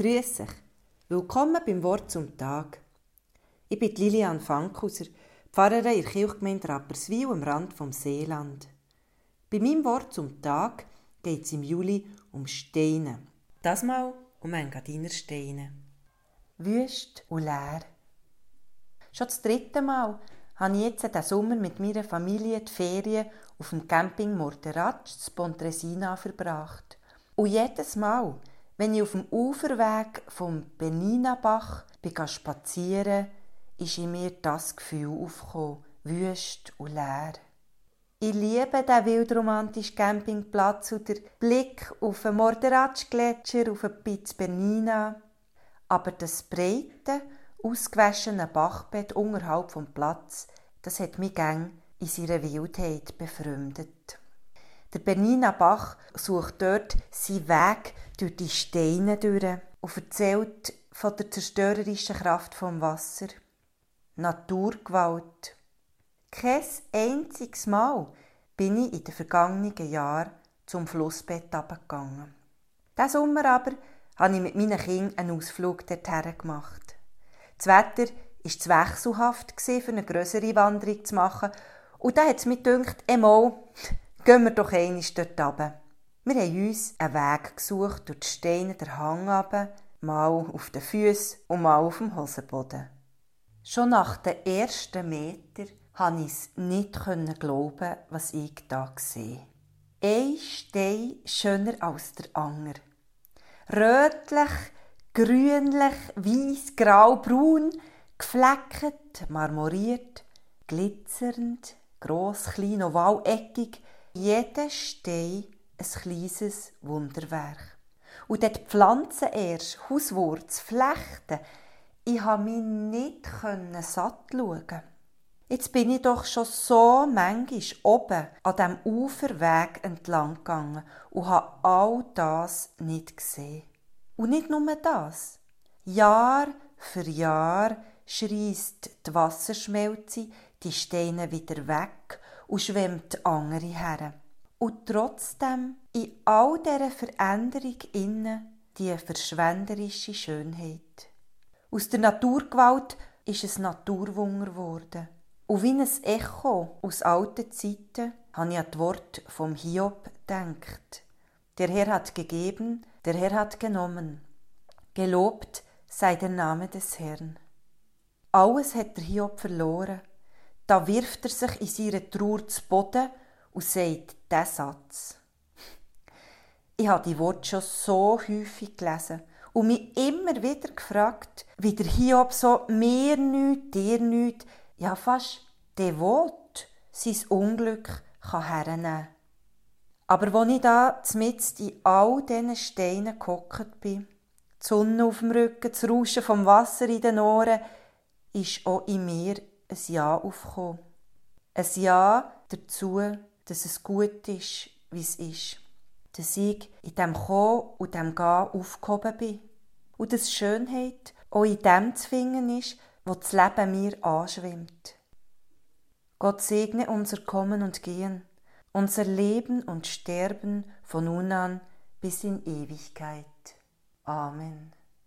Grüß euch. Willkommen beim Wort zum Tag. Ich bin Lilian Fankhauser, Pfarrerin in der Kirchgemeinde Rapperswil am Rand vom Seeland. Bei meinem Wort zum Tag geht es im Juli um Steine. Das mal um Engadiner Steine. Wüst und leer. Schon das dritte Mal habe ich jetzt diesen Sommer mit meiner Familie die Ferien auf dem Camping Morteratsch zu Pontresina verbracht. Und jedes Mal, wenn ich auf dem Uferweg vom Bernina-Bach spazieren ist in mir das Gefühl aufgekommen, wüst und leer. Ich liebe den wildromantischen Campingplatz und den Blick auf den Morderatsch-Gletscher, auf den Piz Bernina. Aber das breite, ausgewaschene Bachbett unterhalb vom Platz, das hat mich gern in seiner Wildheit befremdet. Der Bernina Bach sucht dort seinen Weg durch die Steine durch und erzählt von der zerstörerischen Kraft vom Wasser. Naturgewalt. Kein einziges Mal bin ich in den vergangenen Jahren zum Flussbett abgegangen. Diesen Sommer aber habe ich mit meinen Kindern einen Ausflug dorthin gemacht. Das Wetter war zu wechselhaft, für eine größere Wanderung zu machen. Und da hat es mir gedacht, einmal, gehen wir doch einmal dort runter. Wir haben uns einen Weg gesucht durch die Steine der Hang runter, mal auf den Füßen und mal auf dem Hosenboden. Schon nach den ersten Metern konnte ich es nicht glauben, was ich da sehe. Ein Stein schöner als der andere. Rötlich, grünlich, weiß, grau, braun, gefleckt, marmoriert, glitzernd, gross, klein, oval, eckig, jeder Stein ein kleines Wunderwerk. Und dort Pflanzen erst, Hauswurz, Flechten, ich konnte mich nicht satt schauen. Jetzt bin ich doch schon so manchmal oben an diesem Uferweg entlang gegangen und habe all das nicht gesehen. Und nicht nur das. Jahr für Jahr schreist die Wasserschmelze die Steine wieder weg und schwemmt andere her. Und trotzdem in all dieser Veränderung innen die verschwenderische Schönheit. Aus der Naturgewalt ist es Naturwunder geworden. Und wie ein Echo aus alten Zeiten habe ich an das Wort vom Hiob gedacht. Der Herr hat gegeben, der Herr hat genommen. Gelobt sei der Name des Herrn. Alles hat der Hiob verloren. Da wirft er sich in seiner Trauer zu Boden und sagt diesen Satz. Ich habe die Worte schon so häufig gelesen und mich immer wieder gefragt, wie der Hiob so mir nüt, dir nüt, ja fast devot sein Unglück kann hernehmen. Aber als ich da mitten in all diesen Steinen gehockt bin, die Sonne auf dem Rücken, das Rauschen vom Wasser in den Ohren, ist auch in mir ein Ja aufgekommen. Ein Ja dazu, dass es gut ist, wie es ist. Dass ich in dem Kommen und dem Gehen aufgehoben bin und dass Schönheit auch in dem zu finden ist, wo das Leben mir anschwimmt. Gott segne unser Kommen und Gehen, unser Leben und Sterben von nun an bis in Ewigkeit. Amen.